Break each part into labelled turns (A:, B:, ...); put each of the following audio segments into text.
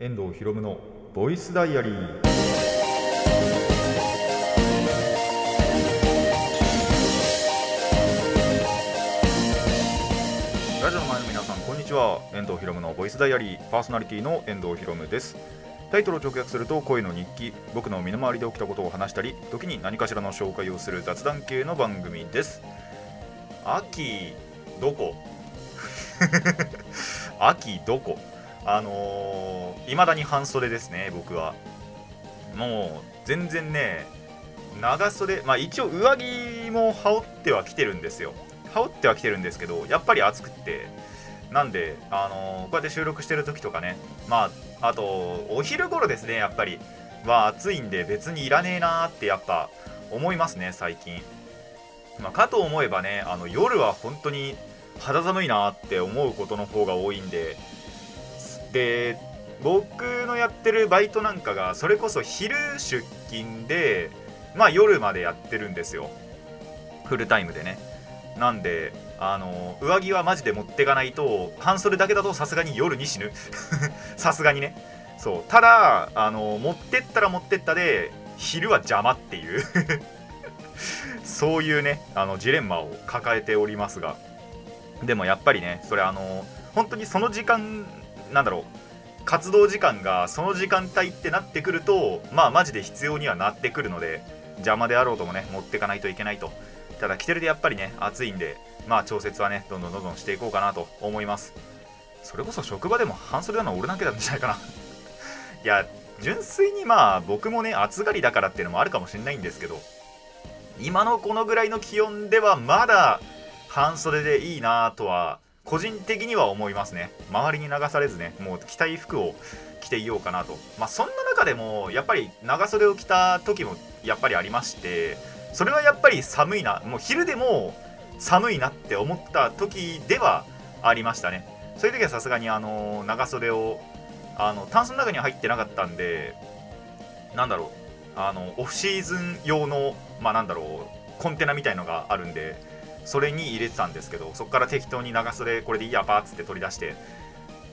A: 遠藤博夢のボイスダイアリー。ラジオの前の皆さんこんにちは。遠藤博夢のボイスダイアリー。パーソナリティの遠藤博夢です。タイトルを直訳すると声の日記。僕の身の回りで起きたことを話したり時に何かしらの紹介をする雑談系の番組です。秋どこ？秋どこ？あのー、未だに半袖ですね僕は。もう全然ね長袖まあ一応上着も羽織ってはきてるんですよ。羽織ってはきてるんですけどやっぱり暑くって。なんで、あのー、こうやって収録してる時とかねまああとお昼頃ですねやっぱり。は暑いんで別にいらねえなーってやっぱ思いますね最近、まあ、かと思えばねあの夜は本当に肌寒いなって思うことの方が多いんでで僕のやってるバイトなんかがそれこそ昼出勤でまあ夜までやってるんですよ。フルタイムでね。なんであの上着はマジで持ってかないと半袖だけだとさすがに夜に死ぬ。さすがにね。そう。ただあの持ってったら持ってったで昼は邪魔っていう。そういうねあのジレンマを抱えておりますが。でもやっぱりねそれあの本当にその時間なんだろう活動時間がその時間帯ってなってくるとまあマジで必要にはなってくるので邪魔であろうともね持ってかないといけないと。ただ着てるでやっぱりね暑いんでまあ調節はねどんどんどんどんしていこうかなと思います。それこそ職場でも半袖なの俺だけなんじゃないかな。いや純粋にまあ僕もね暑がりだからっていうのもあるかもしれないんですけど今のこのぐらいの気温ではまだ半袖でいいなとは個人的には思いますね。周りに流されずねもう着たい服を着ていようかなと。まあそんな中でもやっぱり長袖を着た時もやっぱりありましてそれはやっぱり寒いなもう昼でも寒いなって思った時ではありましたね。そういう時はさすがにあの長袖をあのタンスの中には入ってなかったんでなんだろうあのオフシーズン用のまあなんだろうコンテナみたいのがあるんでそれに入れてたんですけどそこから適当に長袖これでいいやパーっつって取り出して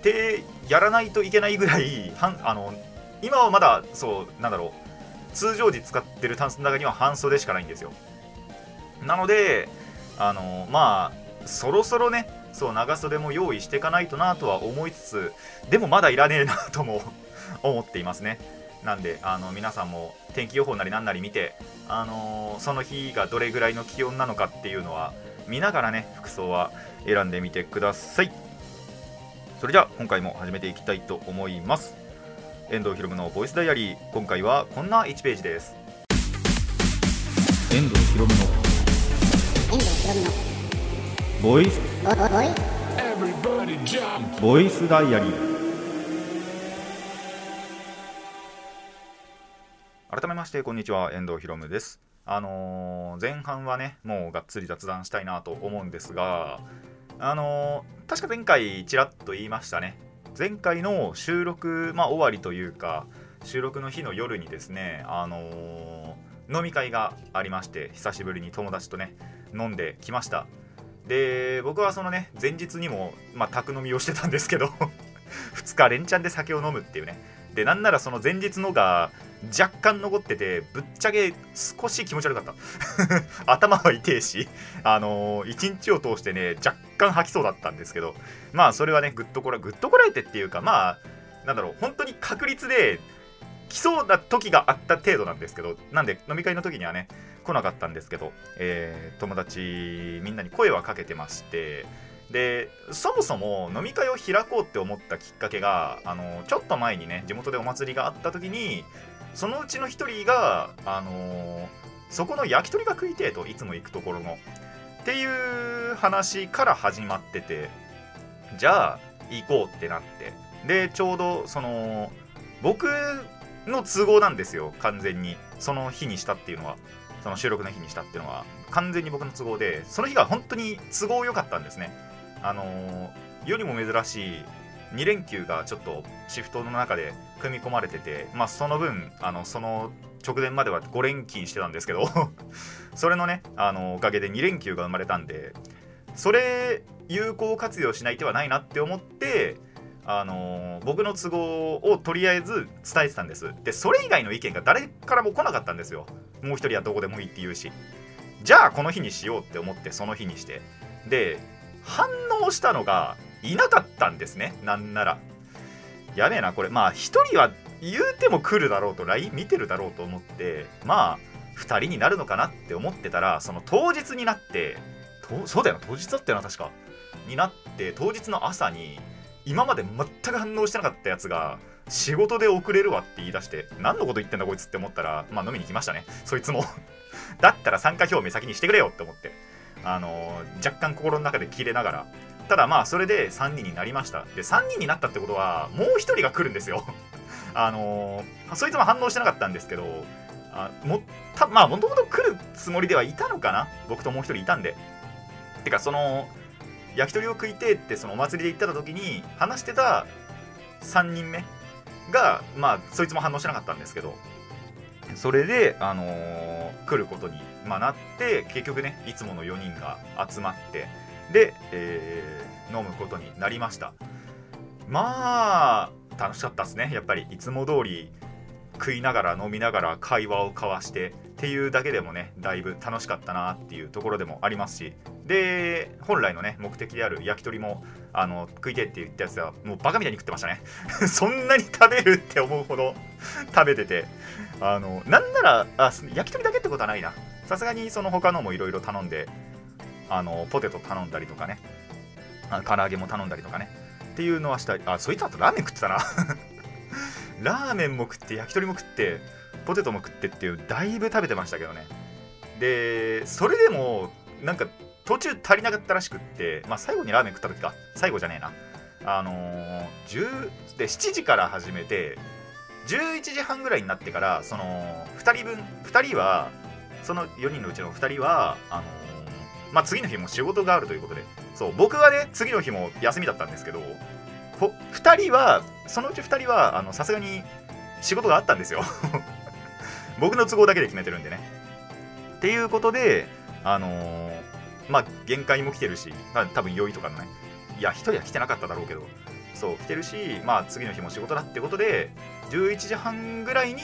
A: でやらないといけないぐらいはんあの今はまだそうなんだろう通常時使ってるタンスの中には半袖しかないんですよ。なのであのまあそろそろねそう長袖も用意していかないとなとは思いつつでもまだいらねえなとも思っていますね。なんであの皆さんも天気予報なりなんなり見て、あのー、その日がどれぐらいの気温なのかっていうのは見ながらね服装は選んでみてください。それじゃあ今回も始めていきたいと思います。遠藤ひろむのボイスダイアリー。今回はこんな1ページです。遠藤ひろむの。ボイス。ボイスダイアリー改めましてこんにちは。遠藤ひろむです。あのー、前半はねもうがっつり雑談したいなと思うんですがあのー、確か前回ちらっと言いましたね。前回の収録、まあ、終わりというか収録の日の夜にですねあのー、飲み会がありまして久しぶりに友達とね飲んできました。で僕はそのね前日にも、まあ、宅飲みをしてたんですけど 2日連チャンで酒を飲むっていうね。でなんならその前日のが若干残っててぶっちゃけ少し気持ち悪かった。頭は痛えしあのー、一日を通してね若干吐きそうだったんですけどまあそれはねぐっとこらぐっとこらえてっていうかまあなんだろう本当に確率で来そうな時があった程度なんですけどなんで飲み会の時にはね来なかったんですけど、えー、友達みんなに声はかけてましてでそもそも飲み会を開こうって思ったきっかけがあのちょっと前にね地元でお祭りがあった時にそのうちの一人が、あのー、そこの焼き鳥が食いてえといつも行くところの。っていう話から始まっててじゃあ行こうってなって。でちょうどその僕の都合なんですよ完全に。その日にしたっていうのは。その収録の日にしたっていうのは。完全に僕の都合でその日が本当に都合良かったんですね。あのー、世にも珍しい2連休がちょっとシフトの中で組み込まれてて、まあ、その分あのその直前までは5連勤してたんですけど それのねあのおかげで2連休が生まれたんでそれ有効活用しない手はないなって思ってあの僕の都合をとりあえず伝えてたんです。でそれ以外の意見が誰からも来なかったんですよ。もう一人はどこでもいいって言うし。じゃあこの日にしようって思ってその日にして。で反応したのがいなかったんですね。なんなら。やべえなこれ。まあ一人は言うても来るだろうと LINE 見てるだろうと思ってまあ2人になるのかなって思ってたらその当日になってそうだよ当日だったよな確か。になって当日の朝に今まで全く反応してなかったやつが仕事で遅れるわって言い出して何のこと言ってんだこいつって思ったらまあ飲みに来ましたね。そいつも。だったら参加表明先にしてくれよって思って。あのー若干心の中で切れながらただまあそれで3人になりました。で3人になったってことはもう1人が来るんですよ。あのーそいつも反応してなかったんですけどあもたまあもともと来るつもりではいたのかな？僕ともう1人いたんで。てかその焼き鳥を食いてってそのお祭りで行った時に話してた3人目がまあそいつも反応してなかったんですけど。それで、あのー来ることに、まあ、なって結局ねいつもの4人が集まってで、えー飲むことになりました。まあ楽しかったですね。やっぱりいつも通り食いながら飲みながら会話を交わしてっていうだけでもねだいぶ楽しかったなっていうところでもありますし。で本来のね目的である焼き鳥もあの食いてって言ったやつはもうバカみたいに食ってましたね。そんなに食べるって思うほど食べてて。あのなんならあ焼き鳥だけってことはないな。さすがにその他のもいろいろ頼んであのポテト頼んだりとかね。唐揚げも頼んだりとかね。っていうのはしたあそいつあとラーメン食ってたな。ラーメンも食って焼き鳥も食ってポテトも食ってっていうだいぶ食べてましたけどね。でそれでもなんか途中足りなかったらしくってまあ最後にラーメン食った時か。最後じゃねえな。あのー10で7時から始めて11時半ぐらいになってからその2人分2人はその4人のうちの2人はあのーまあ次の日も仕事があるということで。そう僕はね次の日も休みだったんですけどほ2人はそのうち2人はあのさすがに仕事があったんですよ。僕の都合だけで決めてるんでね。っていうことであのーまあ限界も来てるし、まあ、多分酔いとかのね。いや1人は来てなかっただろうけど。そう来てるしまあ次の日も仕事だってことで11時半ぐらいに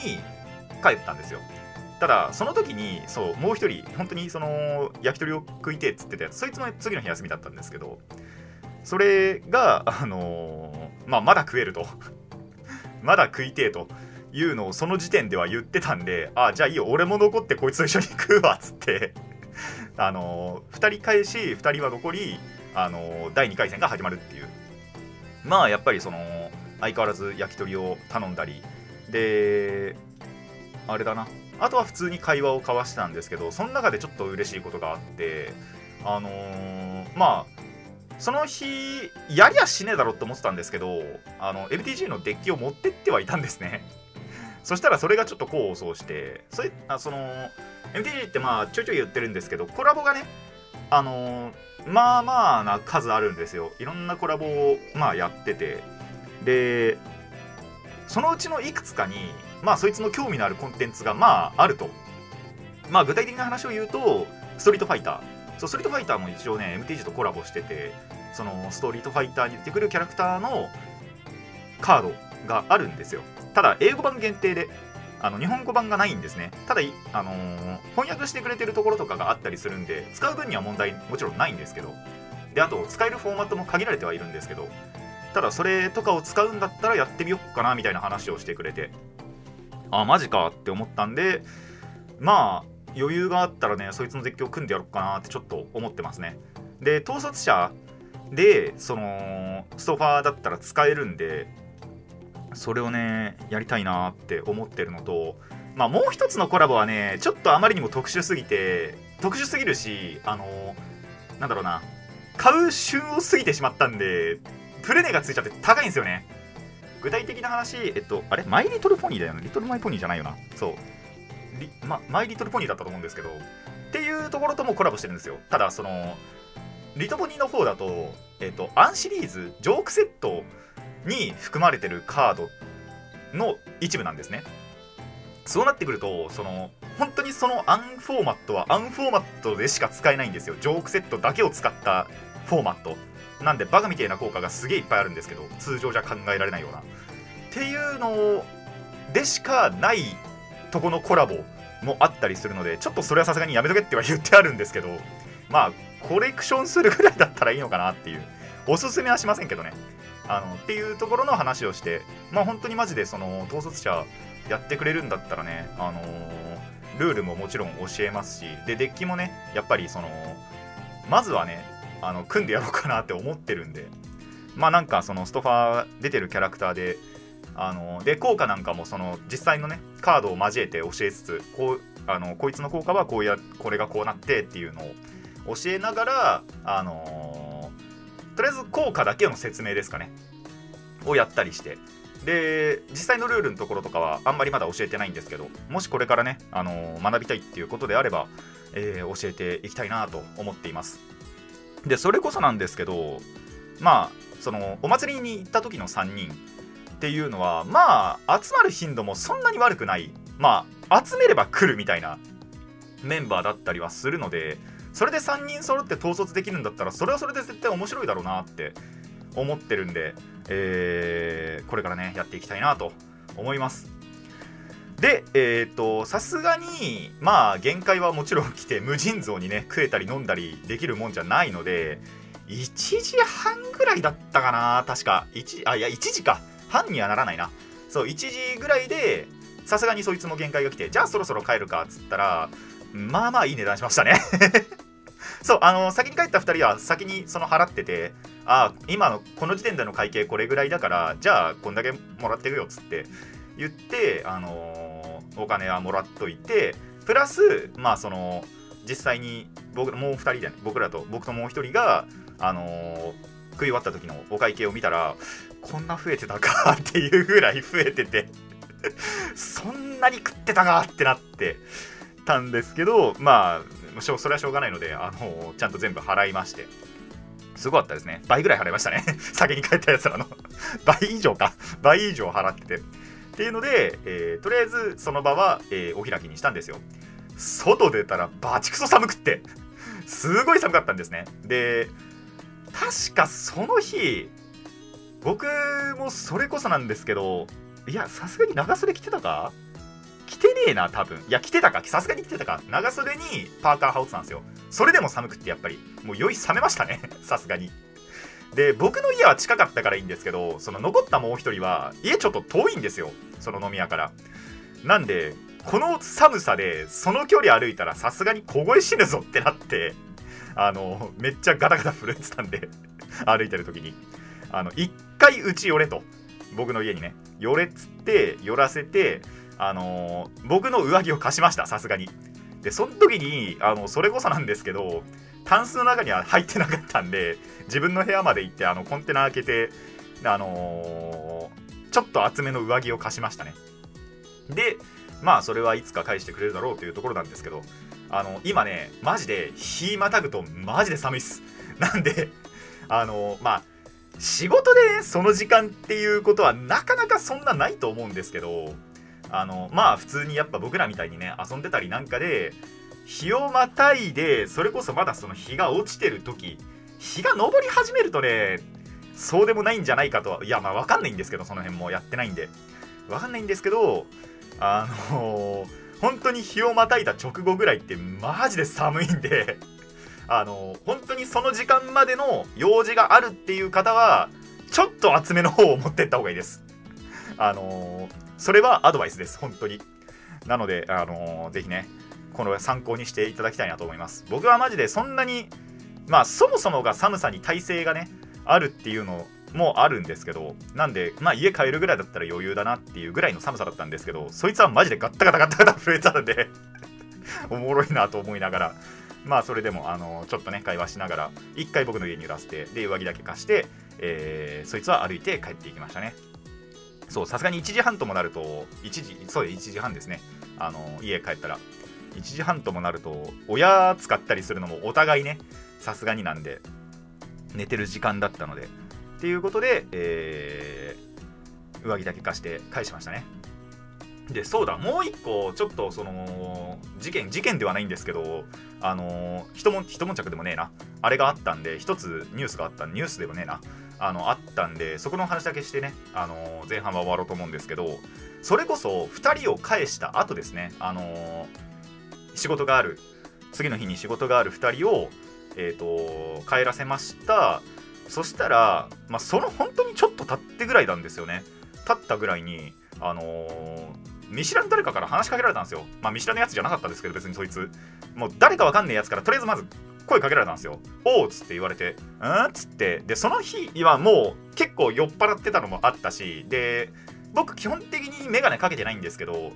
A: 帰ったんですよ。ただその時にそうもう一人本当にその焼き鳥を食いてっつってたやつそいつも次の日休みだったんですけどそれが あのーまあまだ食えると。まだ食いてえというのをその時点では言ってたんであじゃあいいよ俺も残ってこいつと一緒に食うわっつって。あのー、2人返し2人は残り、あのー第2回戦が始まるっていう。まあやっぱりその相変わらず焼き鳥を頼んだりであれだな。あとは普通に会話を交わしてたんですけどその中でちょっと嬉しいことがあってあのーまあその日やりゃしねえだろって思ってたんですけどあの LTG のデッキを持ってってはいたんですね。そしたらそれがちょっと功を奏してそれあその MTG ってまあちょいちょい言ってるんですけどコラボがねあのーまあまあな数あるんですよ。いろんなコラボをまあやってて。でそのうちのいくつかにまあそいつの興味のあるコンテンツがまああると。まあ具体的な話を言うとストリートファイター。そうストリートファイターも一応ね MTG とコラボしててそのストリートファイターに出てくるキャラクターのカードがあるんですよ。ただ英語版限定であの日本語版がないんですね。ただ、あのー翻訳してくれてるところとかがあったりするんで使う分には問題もちろんないんですけど。であと使えるフォーマットも限られてはいるんですけど。ただそれとかを使うんだったらやってみよっかなみたいな話をしてくれて。あマジかって思ったんでまあ余裕があったらねそいつのデッキを組んでやろうかなってちょっと思ってますね。で統率者でそのストファーだったら使えるんでそれをねやりたいなって思ってるのとまあもう一つのコラボはねちょっとあまりにも特殊すぎて特殊すぎるしあのなんだろうな買う旬を過ぎてしまったんでプレネがついちゃって高いんですよね。具体的な話えっとあれ？マイリトルポニーだよね。リトルマイポニーじゃないよな。そう。リ、ま、マイリトルポニーだったと思うんですけど。っていうところともコラボしてるんですよ。ただそのリトポニーの方だとえっとアンシリーズジョークセットに含まれてるカードの一部なんですね。そうなってくるとその本当にそのアンフォーマットはアンフォーマットでしか使えないんですよ。ジョークセットだけを使ったフォーマット。なんでバカみたいな効果がすげえいっぱいあるんですけど通常じゃ考えられないような。っていうのでしかないとこのコラボもあったりするのでちょっとそれはさすがにやめとけっては言ってあるんですけどまあコレクションするぐらいだったらいいのかなっていう。おすすめはしませんけどね。あのっていうところの話をしてまあ本当にマジでその統率者やってくれるんだったらねあのー、ルールももちろん教えますしでデッキもねやっぱりそのまずはねあの組んでやろうかなって思ってるんで。まあなんかそのストファー出てるキャラクターであので効果なんかもその実際のねカードを交えて教えつつこうあのこいつの効果はこうやこれがこうなってっていうのを教えながらあのー、とりあえず効果だけの説明ですかね。をやったりして。で実際のルールのところとかはあんまりまだ教えてないんですけどもしこれからね、あのー、学びたいっていうことであれば、えー、教えていきたいなと思っています。でそれこそなんですけどまあそのお祭りに行った時の3人っていうのはまあ集まる頻度もそんなに悪くない。まあ集めれば来るみたいなメンバーだったりはするのでそれで3人揃って統率できるんだったらそれはそれで絶対面白いだろうなって思ってるんで、えー、これからねやっていきたいなと思います。でえっ、とさすがにまあ限界はもちろん来て無尽蔵にね食えたり飲んだりできるもんじゃないので1時半ぐらいだったかな確か。1あいや1時か。半にはならないな。そう1時ぐらいでさすがにそいつも限界が来てじゃあそろそろ帰るかっつったらまあまあいい値段しましたね。そうあの先に帰った2人は先にその払っててああ今のこの時点での会計これぐらいだからじゃあこんだけもらっていくよっつって言ってあの、お金はもらっといてプラスまあその実際に僕もう2人で、ね、僕らと僕ともう1人があのー、食い終わった時のお会計を見たらこんな増えてたかっていうぐらい増えててそんなに食ってたかってなってたんですけどまあそれはしょうがないのであのちゃんと全部払いましてすごかったですね。倍ぐらい払いましたね。先に帰ったやつらの。倍以上か。倍以上払ってて。っていうので、えー、とりあえずその場は、えー、お開きにしたんですよ。外出たらバチクソ寒くって。すごい寒かったんですね。で確かその日僕もそれこそなんですけどいやさすがに長袖着てたか？着てねえな多分。いや着てたか？さすがに着てたか？長袖にパーカー羽織ってたんですよ。それでも寒くってやっぱり。もう酔い冷めましたね。さすがに。で僕の家は近かったからいいんですけどその残ったもう一人は家ちょっと遠いんですよ。その飲み屋から。なんでこの寒さでその距離歩いたらさすがに凍え死ぬぞってなってあのめっちゃガタガタ震えてたんで歩いてる時に。あの一回うち寄れと。僕の家にね。寄れっつって寄らせてあの、僕の上着を貸しましたさすがに。でその時にあのそれこそなんですけどタンスの中には入ってなかったんで自分の部屋まで行ってあのコンテナ開けてあのー、ちょっと厚めの上着を貸しましたね。でまあそれはいつか返してくれるだろうというところなんですけどあの今ねマジで日またぐとマジで寒いっす。なんであのまあ仕事でねその時間っていうことはなかなかそんなないと思うんですけどあのまあ普通にやっぱ僕らみたいにね遊んでたりなんかで日をまたいでそれこそまだその日が落ちてる時日が昇り始めるとねそうでもないんじゃないかといやまあ分かんないんですけどその辺もやってないんで。分かんないんですけどあのー本当に日をまたいだ直後ぐらいってマジで寒いんで あの本当にその時間までの用事があるっていう方はちょっと厚めの方を持ってった方がいいです。あのそれはアドバイスです本当に。なのであのぜひねこの参考にしていただきたいなと思います。僕はマジでそんなにまあそもそもが寒さに耐性がねあるっていうのもあるんですけどなんでまあ家帰るぐらいだったら余裕だなっていうぐらいの寒さだったんですけどそいつはマジでガッタガタガタガタ震えたので おもろいなと思いながら。まあそれでもあのちょっとね会話しながら一回僕の家に寄らせてで上着だけ貸して、えー、そいつは歩いて帰っていきましたね。そうさすがに1時半ともなると1時そうで1時半ですね。あの家帰ったら。1時半ともなると親使ったりするのもお互いねさすがになんで寝てる時間だったので。っていうことで、えー、上着だけ貸して返しましたね。でそうだもう一個ちょっとその事件事件ではないんですけどあの一悶一悶着でもねえな。あれがあったんで一つニュースがあったニュースでもねえな。あのあったんでそこの話だけしてねあの前半は終わろうと思うんですけどそれこそ2人を返した後ですねあの仕事がある次の日に仕事がある2人をえ、ー、と帰らせましたそしたら、まあ、その本当にちょっと経ってぐらいなんですよね経ったぐらいにあのー見知らぬ誰かから話しかけられたんですよ。まあ見知らぬやつじゃなかったんですけど、別にそいつ。もう誰かわかんねえやつから、とりあえずまず声かけられたんですよ。おうっつって言われて、うん？っつって、で、その日はもう結構酔っ払ってたのもあったし、で、僕基本的にメガネかけてないんですけど、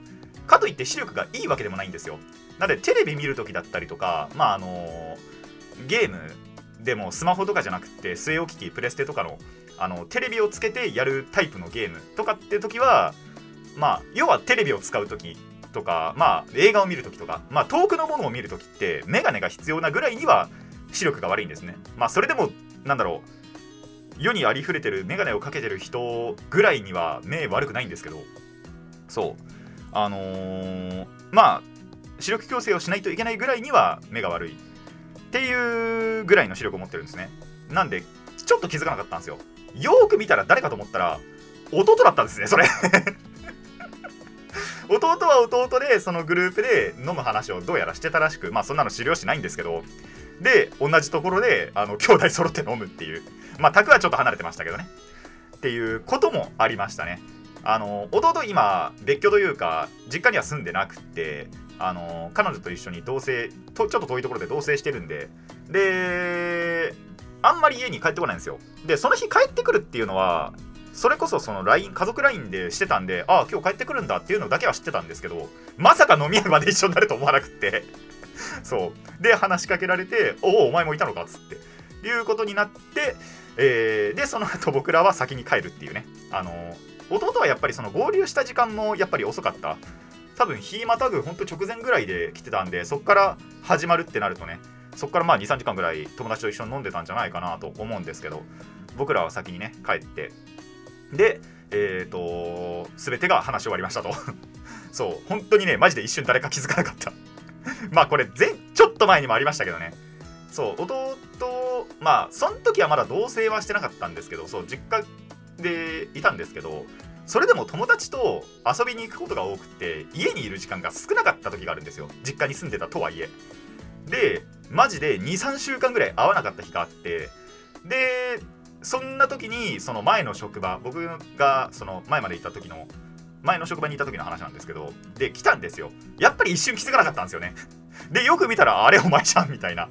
A: かといって視力がいいわけでもないんですよ。なので、テレビ見るときだったりとか、まああのゲームでもスマホとかじゃなくて、据え置き機、プレステとかのあのテレビをつけてやるタイプのゲームとかって時はまあ要はテレビを使う時とかまあ映画を見る時とかまあ遠くのものを見る時ってメガネが必要なぐらいには視力が悪いんですね。まあそれでもなんだろう世にありふれてるメガネをかけてる人ぐらいには目悪くないんですけど。そう。あのー、まあ視力矯正をしないといけないぐらいには目が悪いっていうぐらいの視力を持ってるんですね。なんでちょっと気づかなかったんですよ。よーく見たら誰かと思ったら弟だったんですねそれ。弟は弟でそのグループで飲む話をどうやらしてたらしくまあそんなの知る由ないんですけどで同じところであの兄弟揃って飲むっていう。まあ宅はちょっと離れてましたけどね。っていうこともありましたね。あの弟今別居というか実家には住んでなくてあの彼女と一緒に同棲とちょっと遠いところで同棲してるんで。であんまり家に帰ってこないんですよ。でその日帰ってくるっていうのはそれこそその LINE 家族 LINE でしてたんでああ今日帰ってくるんだっていうのだけは知ってたんですけどまさか飲み屋まで一緒になると思わなくって。そう。で話しかけられておおお前もいたのか？っつって。いうことになって、えー、でその後僕らは先に帰るっていうね。あの弟はやっぱりその合流した時間もやっぱり遅かった。多分日またぐほんと直前ぐらいで来てたんでそっから始まるってなるとねそっからまあ23時間ぐらい友達と一緒に飲んでたんじゃないかなと思うんですけど僕らは先にね帰ってで、えっ、ー、と、すべてが話し終わりましたと。そう、本当にね、マジで一瞬誰か気づかなかった まあこれ前、ちょっと前にもありましたけどね。そう、弟、まあ、その時はまだ同棲はしてなかったんですけど、そう、実家でいたんですけど、それでも友達と遊びに行くことが多くて、家にいる時間が少なかった時があるんですよ。実家に住んでたとはいえ。で、マジで2、3週間ぐらい会わなかった日があって、で、そんな時にその前の職場僕がその前まで行った時の前の職場にいた時の話なんですけどで来たんですよやっぱり一瞬気づかなかったんですよね でよく見たらあれお前じゃんみたいな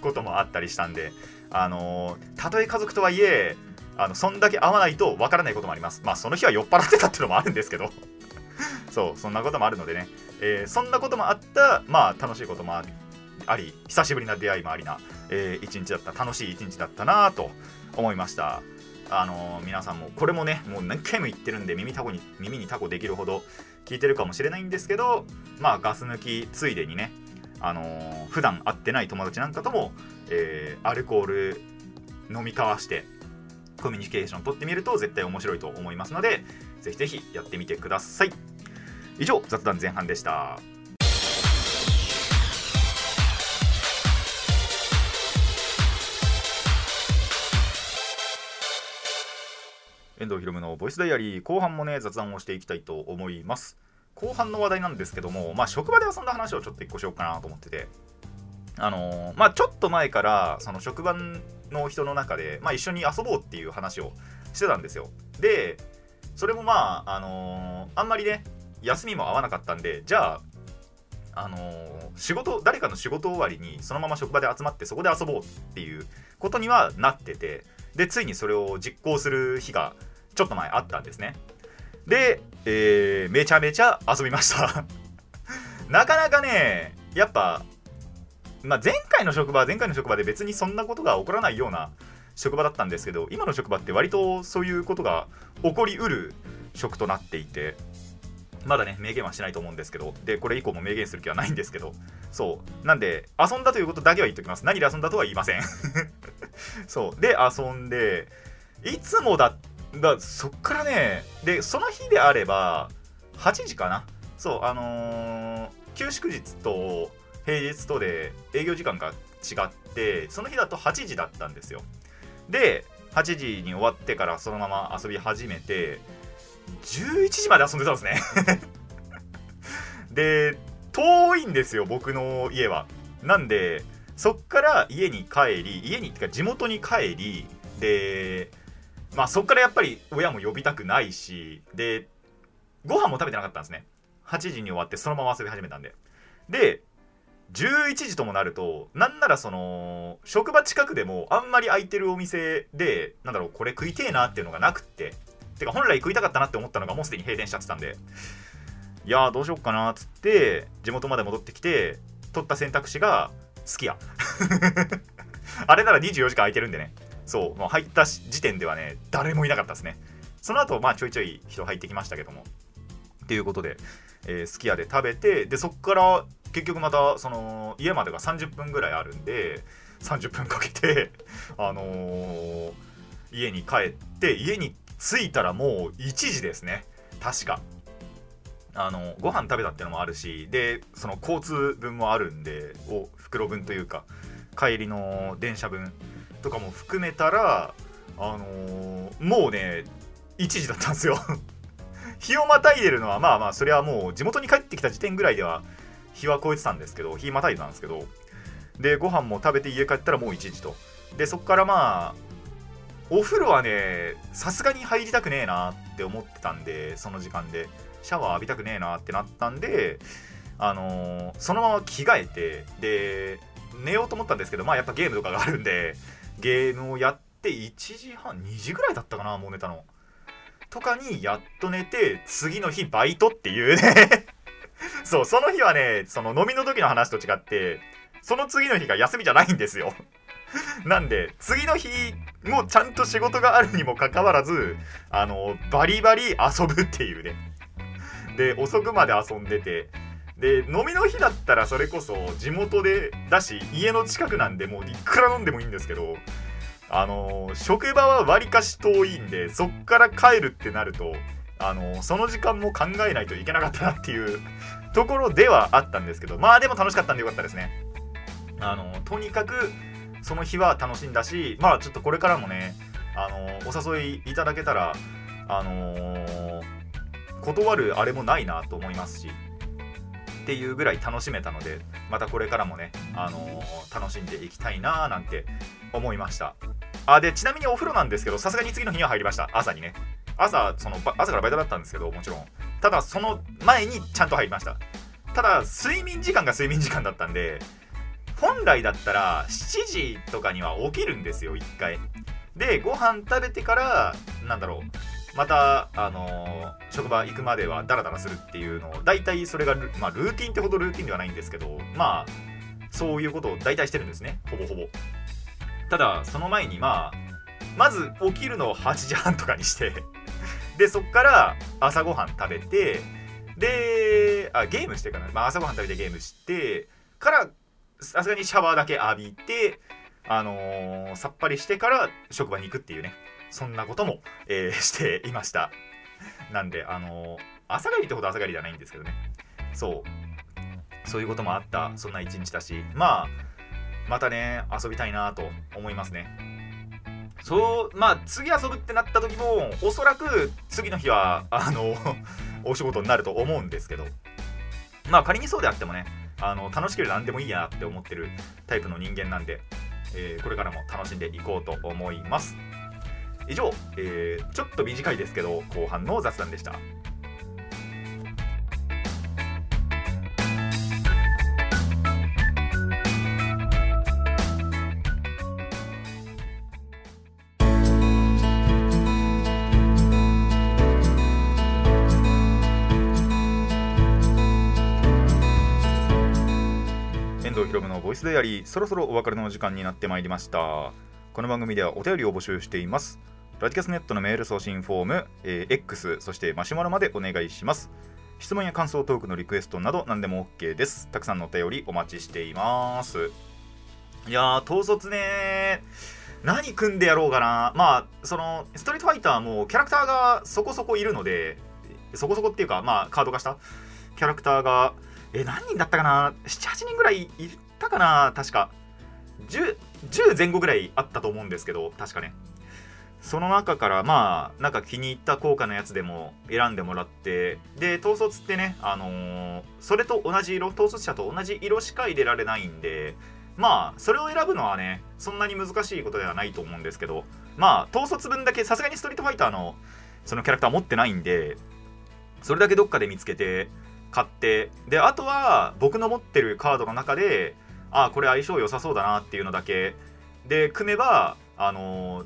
A: こともあったりしたんであのたとえ家族とはいえあのそんだけ会わないとわからないこともあります。まあその日は酔っ払ってたっていうのもあるんですけど。そうそんなこともあるのでね、えー、そんなこともあったまあ楽しいこともあり久しぶりな出会いもありな、えー、一日だった楽しい一日だったなと思いました。あのー、皆さんもこれもねもう何回も言ってるんで耳タコに耳にタコできるほど聞いてるかもしれないんですけどまあガス抜きついでにねあのー、普段会ってない友達なんかとも、えー、アルコール飲み交わしてコミュニケーション取ってみると絶対面白いと思いますのでぜひぜひやってみてください。以上雑談前半でした。遠藤ひろむのボイスダイアリー後半もね雑談をしていきたいと思います。後半の話題なんですけどもまあ職場で遊んだ話をちょっと一個しようかなと思ってて。あのー、まあちょっと前からその職場の人の中で、まあ、一緒に遊ぼうっていう話をしてたんですよでそれもまああのー、あんまりね休みも合わなかったんでじゃああのー、仕事誰かの仕事終わりにそのまま職場で集まってそこで遊ぼうっていうことにはなっててでついにそれを実行する日がちょっと前あったんですね。で、えー、めちゃめちゃ遊びました なかなかね、やっぱ、まあ、前回の職場は前回の職場で別にそんなことが起こらないような職場だったんですけど、今の職場って割とそういうことが起こりうる職となっていて、まだね、明言はしないと思うんですけど、で、これ以降も明言する気はないんですけど、そう。なんで、遊んだということだけは言っておきます。何で遊んだとは言いません そう。で、遊んで、いつもだだそっからねでその日であれば8時かなそうあのー休祝日と平日とで営業時間が違ってその日だと8時だったんですよ。で8時に終わってからそのまま遊び始めて11時まで遊んでたんですね。で遠いんですよ僕の家は。なんでそっから家に帰り家にってか地元に帰りでまあそっからやっぱり親も呼びたくないしでご飯も食べてなかったんですね。8時に終わってそのまま遊び始めたんで。で11時ともなるとなんならその職場近くでもあんまり空いてるお店でなんだろうこれ食いてえなっていうのがなくっててか本来食いたかったなって思ったのがもうすでに閉店しちゃってたんでいやーどうしよっかなっつって地元まで戻ってきて取った選択肢が好きや あれなら24時間空いてるんでね。そうもう入った時点ではね誰もいなかったですね。その後まあちょいちょい人入ってきましたけども。っていうことで、えー、すき家で食べてでそっから結局またその家までが30分ぐらいあるんで30分かけて あのー、家に帰って家に着いたらもう1時ですね。確か。あのご飯食べたっていうのもあるしでその交通分もあるんでお袋分というか帰りの電車分とかも含めたらあのー、もうね1時だったんですよ。日をまたいでるのはまあまあそれはもう地元に帰ってきた時点ぐらいでは日は超えてたんですけど日またいでたんですけどでご飯も食べて家帰ったらもう1時と。でそっからまあお風呂はねさすがに入りたくねえなって思ってたんでその時間で。シャワー浴びたくねえなってなったんであのー、そのまま着替えてで寝ようと思ったんですけどまあやっぱゲームとかがあるんでゲームをやって1時半2時ぐらいだったかなもう寝たの。とかにやっと寝て次の日バイトっていうね。そうその日はねその飲みの時の話と違ってその次の日が休みじゃないんですよ。なんで次の日もちゃんと仕事があるにもかかわらずあのバリバリ遊ぶっていうね。で遅くまで遊んでてで飲みの日だったらそれこそ地元でだし家の近くなんでもういくら飲んでもいいんですけどあの職場はわりかし遠いんでそっから帰るってなるとあのその時間も考えないといけなかったなっていう ところではあったんですけどまあでも楽しかったんでよかったですね。あのとにかくその日は楽しんだしまあちょっとこれからもねあのお誘いいただけたらあのー、断るあれもないなと思いますしっていうぐらい楽しめたのでまたこれからもね、あのー、楽しんでいきたいなーなんて思いました。あでちなみにお風呂なんですけどさすがに次の日には入りました。朝にね。朝その朝からバイトだったんですけどもちろん。ただその前にちゃんと入りました。ただ睡眠時間が睡眠時間だったんで本来だったら7時とかには起きるんですよ1回。でご飯食べてからなんだろう。またあのー、職場行くまではダラダラするっていうのを大体それがまあ、ルーティンってほどルーティンではないんですけどまあそういうことを大体してるんですね。ほぼほぼ。ただその前にまあまず起きるのを8時半とかにしてでそっから朝ごはん食べてであゲームしてから、まあ、朝ごはん食べてゲームしてからさすがにシャワーだけ浴びてあのー、さっぱりしてから職場に行くっていうね。そんなことも、えー、していました。なんであのー、朝帰りってほど朝帰りじゃないんですけどね。そう。そういうこともあった。そんな一日だし。まあまたね遊びたいなと思いますね。そうまあ次遊ぶってなった時もおそらく次の日はあの お仕事になると思うんですけど。まあ仮にそうであってもねあの楽しければ何でもいいやなって思ってるタイプの人間なんで、えー、これからも楽しんでいこうと思います。以上、えー、ちょっと短いですけど後半の雑談でした。スダイアリーそろそろお別れの時間になってまいりました。この番組ではお便りを募集しています。ラジキャスネットのメール送信フォーム、えー、X そしてマシュマロまでお願いします。質問や感想トークのリクエストなど何でも OK です。たくさんのお便りお待ちしています。いやー統率ね何組んでやろうかな。まあそのストリートファイターもキャラクターがそこそこいるのでそこそこっていうかまあカード化したキャラクターがえ何人だったかな？78人ぐらいいたかな確か。10, 10前後ぐらいあったと思うんですけど確かね。その中からまあなんか気に入った効果のやつでも選んでもらってで統率ってねあのー、それと同じ色統率者と同じ色しか入れられないんでまあそれを選ぶのはねそんなに難しいことではないと思うんですけどまあ統率分だけさすがにストリートファイターのそのキャラクター持ってないんでそれだけどっかで見つけて買ってであとは僕の持ってるカードの中でああこれ相性良さそうだなっていうのだけ。で組めばあのー、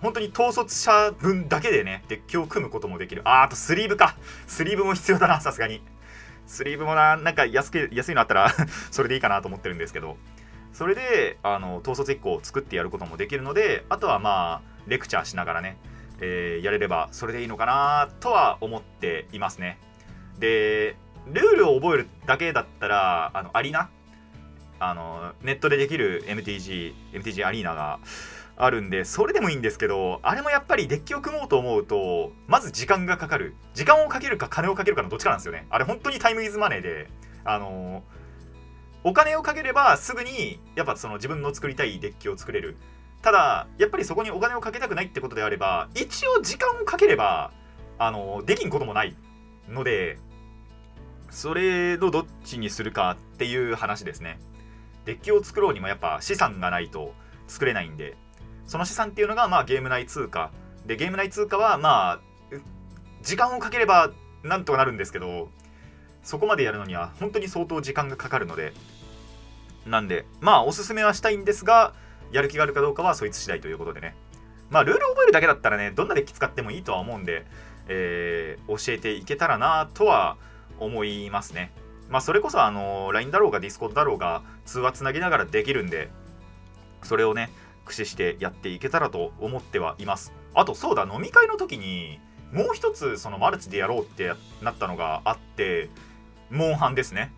A: 本当に統率者分だけでねデッキを組むこともできる。ああとスリーブか。スリーブも必要だなさすがに。スリーブもななんか安く安いのあったら それでいいかなと思ってるんですけど。それであの統率1個を作ってやることもできるのであとはまあレクチャーしながらね、えー、やれればそれでいいのかなとは思っていますね。でルールを覚えるだけだったらあのアリナあのネットでできる MTG MTG アリーナがあるんでそれでもいいんですけどあれもやっぱりデッキを組もうと思うとまず時間がかかる。時間をかけるか金をかけるかのどっちかなんですよね。あれ本当にタイムイズマネーで。あのお金をかければすぐにやっぱその自分の作りたいデッキを作れる。ただやっぱりそこにお金をかけたくないってことであれば一応時間をかければあのできんこともないのでそれのどっちにするかっていう話ですね。デッキを作ろうにもやっぱ資産がないと作れないんでその資産っていうのがまあゲーム内通貨。でゲーム内通貨はまあ時間をかければなんとかなるんですけどそこまでやるのには本当に相当時間がかかるので。なんでまあおすすめはしたいんですがやる気があるかどうかはそいつ次第ということでね。まあルール覚えるだけだったらねどんなデッキ使ってもいいとは思うんで、えー、教えていけたらなとは思いますね。まあそれこそあの LINE だろうが Discord だろうが通話つなぎながらできるんでそれをね駆使してやっていけたらと思ってはいます。あとそうだ飲み会の時にもう一つそのマルチでやろうってなったのがあってモンハンですね。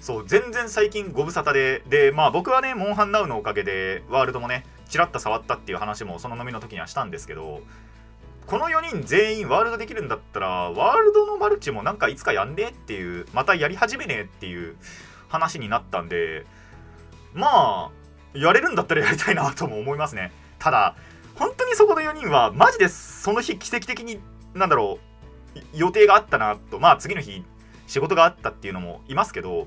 A: そう全然最近ご無沙汰ででまあ僕はねモンハンナウのおかげでワールドもねちらっと触ったっていう話もその飲みの時にはしたんですけどこの4人全員ワールドできるんだったらワールドのマルチもなんかいつかやんねえっていうまたやり始めねえっていう話になったんでまあやれるんだったらやりたいなとも思いますね。ただ本当にそこの4人はマジでその日奇跡的になんだろう予定があったなとまあ次の日仕事があったっていうのもいますけど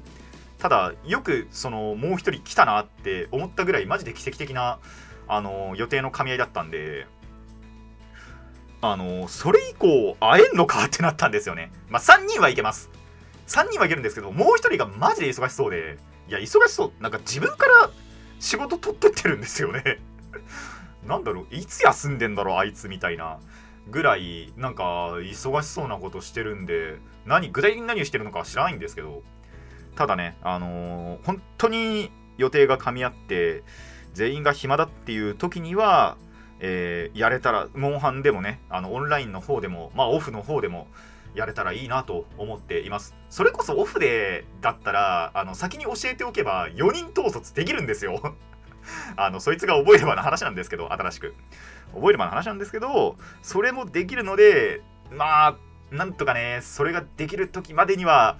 A: ただよくそのもう一人来たなって思ったぐらいマジで奇跡的なあの予定の噛み合いだったんであのそれ以降会えんのかってなったんですよね。まあ3人はいけます。3人はいけるんですけどもう1人がマジで忙しそうでいや忙しそう。なんか自分から仕事取ってってるんですよね。なんだろういつ休んでんだろうあいつみたいな。ぐらいなんか忙しそうなことしてるんで何具体的に何をしてるのかは知らないんですけど。ただねあのー、本当に予定が噛み合って全員が暇だっていう時には、えー、やれたらモンハンでもねあのオンラインの方でもまあオフの方でもやれたらいいなと思っています。それこそオフでだったらあの先に教えておけば4人統率できるんですよ。あのそいつが覚えればの話なんですけど新しく。覚えればの話なんですけどそれもできるのでまあなんとかねそれができる時までには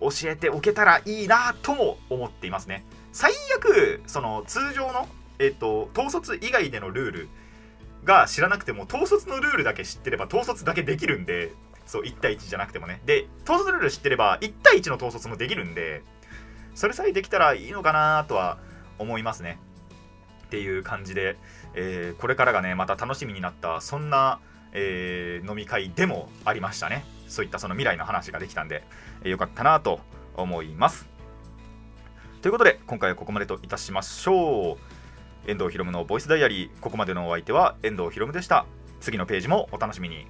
A: 教えておけたらいいなとも思っていますね。最悪その通常のえっ、と統率以外でのルールが知らなくても統率のルールだけ知ってれば統率だけできるんでそう1対1じゃなくてもね。で統率ルール知ってれば1対1の統率もできるんでそれさえできたらいいのかなとは思いますね。っていう感じで、えー、これからがねまた楽しみになったそんな、えー、飲み会でもありましたね。そういったその未来の話ができたんで、えー、よかったなと思います。ということで今回はここまでといたしましょう。遠藤ひろむのボイスダイアリー。ここまでのお相手は遠藤ひろむでした。次のページもお楽しみに。